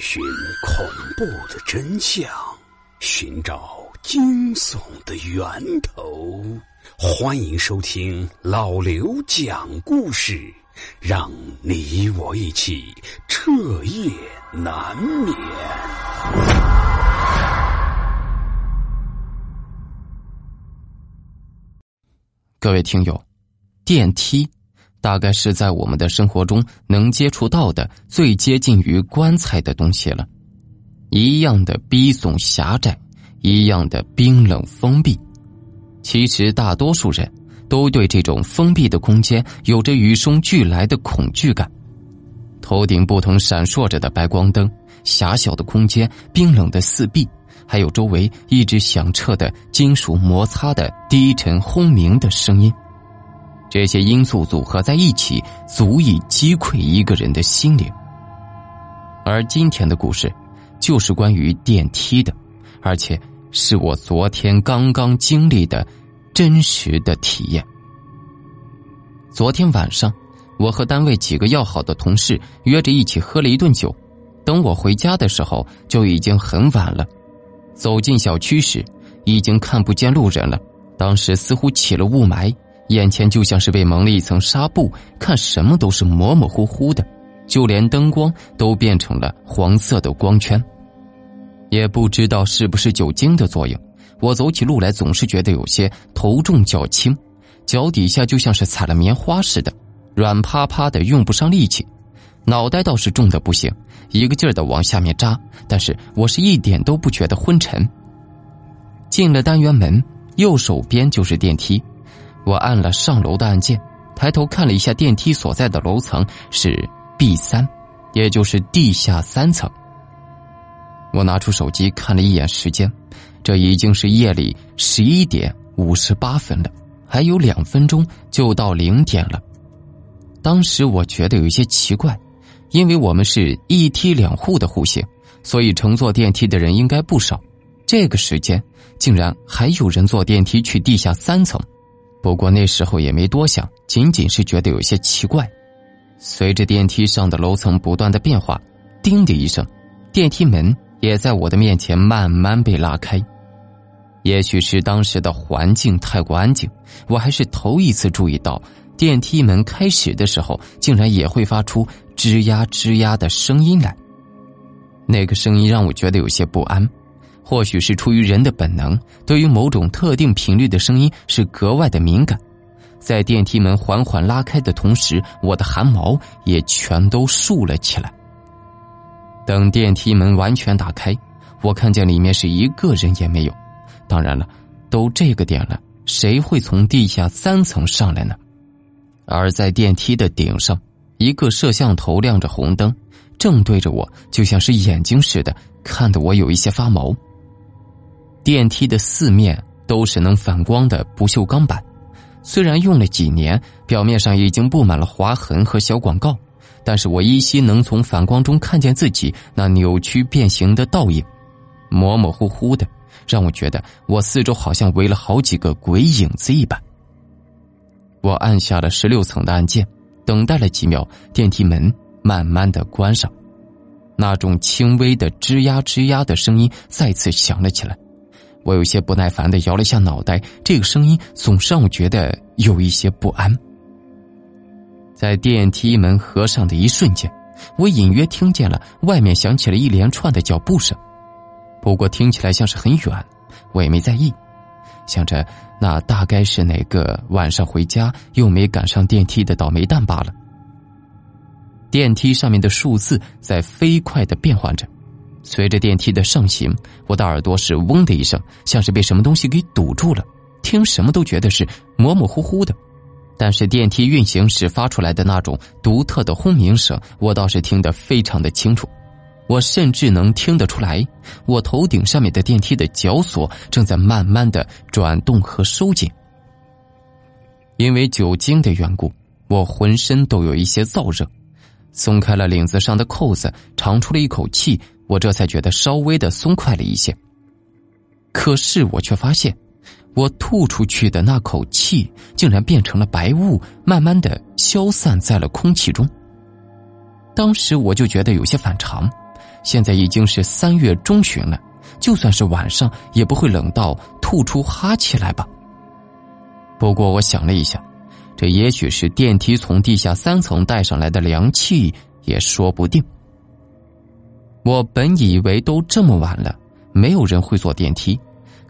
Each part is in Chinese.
寻恐怖的真相，寻找惊悚的源头。欢迎收听老刘讲故事，让你我一起彻夜难眠。各位听友，电梯。大概是在我们的生活中能接触到的最接近于棺材的东西了，一样的逼仄狭窄，一样的冰冷封闭。其实大多数人都对这种封闭的空间有着与生俱来的恐惧感。头顶不同闪烁着的白光灯，狭小的空间，冰冷的四壁，还有周围一直响彻的金属摩擦的低沉轰鸣的声音。这些因素组合在一起，足以击溃一个人的心灵。而今天的故事，就是关于电梯的，而且是我昨天刚刚经历的真实的体验。昨天晚上，我和单位几个要好的同事约着一起喝了一顿酒，等我回家的时候，就已经很晚了。走进小区时，已经看不见路人了，当时似乎起了雾霾。眼前就像是被蒙了一层纱布，看什么都是模模糊糊的，就连灯光都变成了黄色的光圈。也不知道是不是酒精的作用，我走起路来总是觉得有些头重脚轻，脚底下就像是踩了棉花似的，软趴趴的，用不上力气。脑袋倒是重的不行，一个劲儿的往下面扎，但是我是一点都不觉得昏沉。进了单元门，右手边就是电梯。我按了上楼的按键，抬头看了一下电梯所在的楼层是 B 三，也就是地下三层。我拿出手机看了一眼时间，这已经是夜里十一点五十八分了，还有两分钟就到零点了。当时我觉得有一些奇怪，因为我们是一梯两户的户型，所以乘坐电梯的人应该不少。这个时间竟然还有人坐电梯去地下三层。不过那时候也没多想，仅仅是觉得有些奇怪。随着电梯上的楼层不断的变化，叮的一声，电梯门也在我的面前慢慢被拉开。也许是当时的环境太过安静，我还是头一次注意到，电梯门开始的时候竟然也会发出吱呀吱呀的声音来。那个声音让我觉得有些不安。或许是出于人的本能，对于某种特定频率的声音是格外的敏感。在电梯门缓缓拉开的同时，我的汗毛也全都竖了起来。等电梯门完全打开，我看见里面是一个人也没有。当然了，都这个点了，谁会从地下三层上来呢？而在电梯的顶上，一个摄像头亮着红灯，正对着我，就像是眼睛似的，看得我有一些发毛。电梯的四面都是能反光的不锈钢板，虽然用了几年，表面上已经布满了划痕和小广告，但是我依稀能从反光中看见自己那扭曲变形的倒影，模模糊糊的，让我觉得我四周好像围了好几个鬼影子一般。我按下了十六层的按键，等待了几秒，电梯门慢慢的关上，那种轻微的吱呀吱呀的声音再次响了起来。我有些不耐烦的摇了下脑袋，这个声音总是让我觉得有一些不安。在电梯门合上的一瞬间，我隐约听见了外面响起了一连串的脚步声，不过听起来像是很远，我也没在意，想着那大概是哪个晚上回家又没赶上电梯的倒霉蛋罢了。电梯上面的数字在飞快的变换着。随着电梯的上行，我的耳朵是“嗡”的一声，像是被什么东西给堵住了，听什么都觉得是模模糊糊的。但是电梯运行时发出来的那种独特的轰鸣声，我倒是听得非常的清楚。我甚至能听得出来，我头顶上面的电梯的绞索正在慢慢的转动和收紧。因为酒精的缘故，我浑身都有一些燥热，松开了领子上的扣子，长出了一口气。我这才觉得稍微的松快了一些，可是我却发现，我吐出去的那口气竟然变成了白雾，慢慢的消散在了空气中。当时我就觉得有些反常，现在已经是三月中旬了，就算是晚上也不会冷到吐出哈气来吧。不过我想了一下，这也许是电梯从地下三层带上来的凉气，也说不定。我本以为都这么晚了，没有人会坐电梯，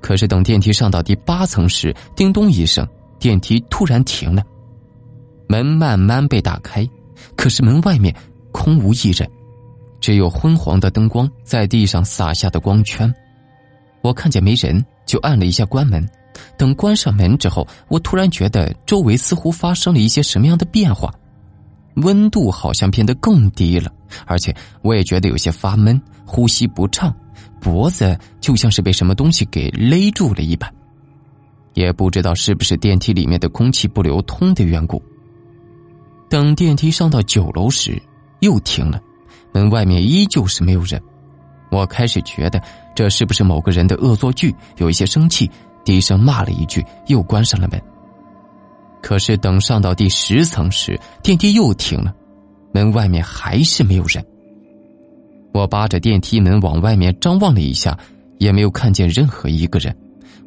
可是等电梯上到第八层时，叮咚一声，电梯突然停了，门慢慢被打开，可是门外面空无一人。只有昏黄的灯光在地上洒下的光圈，我看见没人，就按了一下关门。等关上门之后，我突然觉得周围似乎发生了一些什么样的变化，温度好像变得更低了，而且我也觉得有些发闷，呼吸不畅，脖子就像是被什么东西给勒住了一般。也不知道是不是电梯里面的空气不流通的缘故。等电梯上到九楼时，又停了。门外面依旧是没有人，我开始觉得这是不是某个人的恶作剧，有一些生气，低声骂了一句，又关上了门。可是等上到第十层时，电梯又停了，门外面还是没有人。我扒着电梯门往外面张望了一下，也没有看见任何一个人。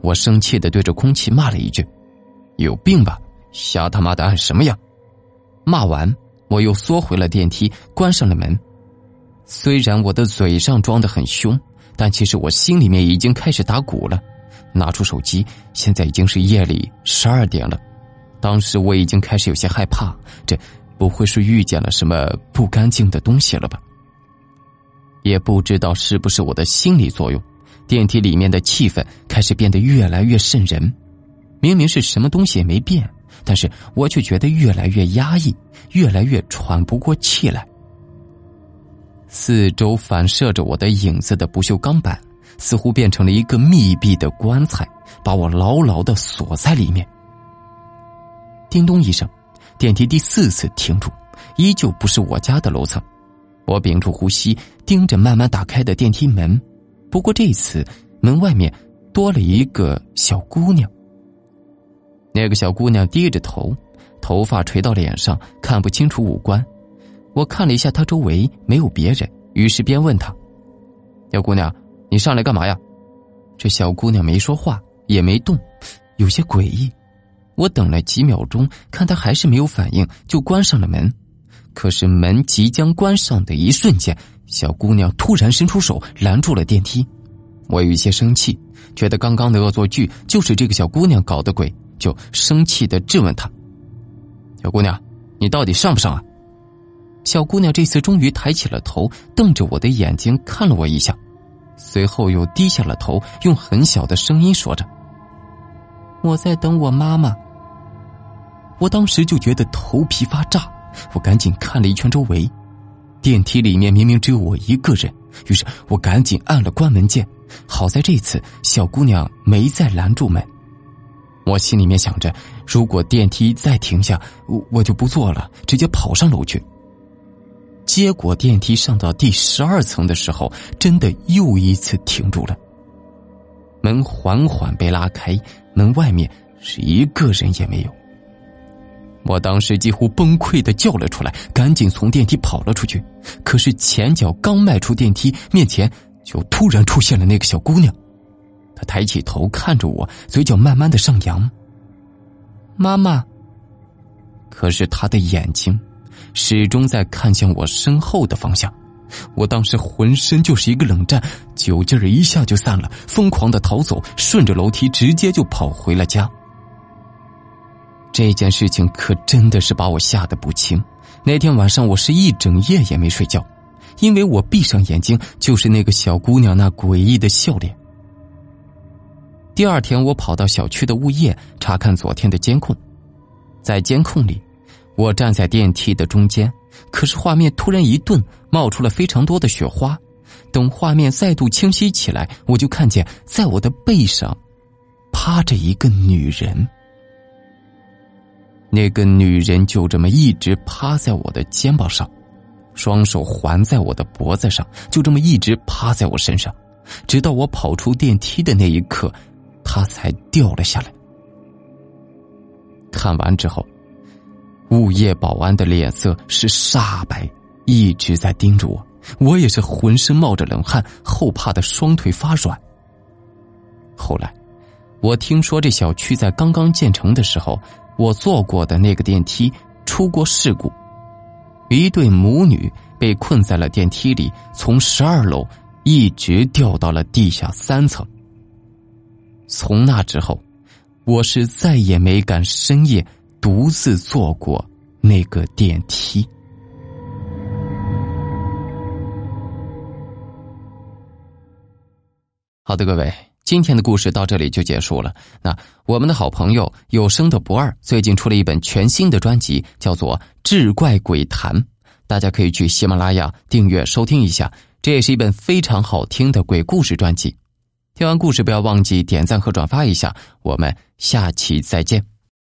我生气的对着空气骂了一句：“有病吧，瞎他妈的按什么呀！”骂完，我又缩回了电梯，关上了门。虽然我的嘴上装的很凶，但其实我心里面已经开始打鼓了。拿出手机，现在已经是夜里十二点了。当时我已经开始有些害怕，这不会是遇见了什么不干净的东西了吧？也不知道是不是我的心理作用，电梯里面的气氛开始变得越来越渗人。明明是什么东西也没变，但是我却觉得越来越压抑，越来越喘不过气来。四周反射着我的影子的不锈钢板，似乎变成了一个密闭的棺材，把我牢牢的锁在里面。叮咚一声，电梯第四次停住，依旧不是我家的楼层。我屏住呼吸，盯着慢慢打开的电梯门。不过这次，门外面多了一个小姑娘。那个小姑娘低着头，头发垂到脸上，看不清楚五官。我看了一下她周围没有别人，于是便问她：“小姑娘，你上来干嘛呀？”这小姑娘没说话，也没动，有些诡异。我等了几秒钟，看她还是没有反应，就关上了门。可是门即将关上的一瞬间，小姑娘突然伸出手拦住了电梯。我有一些生气，觉得刚刚的恶作剧就是这个小姑娘搞的鬼，就生气的质问她：“小姑娘，你到底上不上啊？”小姑娘这次终于抬起了头，瞪着我的眼睛看了我一下，随后又低下了头，用很小的声音说着：“我在等我妈妈。”我当时就觉得头皮发炸，我赶紧看了一圈周围，电梯里面明明只有我一个人，于是我赶紧按了关门键。好在这次小姑娘没再拦住门，我心里面想着，如果电梯再停下，我我就不坐了，直接跑上楼去。结果电梯上到第十二层的时候，真的又一次停住了。门缓缓被拉开，门外面是一个人也没有。我当时几乎崩溃的叫了出来，赶紧从电梯跑了出去。可是前脚刚迈出电梯，面前就突然出现了那个小姑娘。她抬起头看着我，嘴角慢慢的上扬。妈妈。可是她的眼睛。始终在看向我身后的方向，我当时浑身就是一个冷战，酒劲儿一下就散了，疯狂的逃走，顺着楼梯直接就跑回了家。这件事情可真的是把我吓得不轻。那天晚上我是一整夜也没睡觉，因为我闭上眼睛就是那个小姑娘那诡异的笑脸。第二天，我跑到小区的物业查看昨天的监控，在监控里。我站在电梯的中间，可是画面突然一顿，冒出了非常多的雪花。等画面再度清晰起来，我就看见在我的背上趴着一个女人。那个女人就这么一直趴在我的肩膀上，双手环在我的脖子上，就这么一直趴在我身上，直到我跑出电梯的那一刻，她才掉了下来。看完之后。物业保安的脸色是煞白，一直在盯着我，我也是浑身冒着冷汗，后怕的双腿发软。后来，我听说这小区在刚刚建成的时候，我坐过的那个电梯出过事故，一对母女被困在了电梯里，从十二楼一直掉到了地下三层。从那之后，我是再也没敢深夜独自坐过那个电梯。好的，各位，今天的故事到这里就结束了。那我们的好朋友有声的不二最近出了一本全新的专辑，叫做《志怪鬼谈》，大家可以去喜马拉雅订阅收听一下。这也是一本非常好听的鬼故事专辑。听完故事，不要忘记点赞和转发一下。我们下期再见。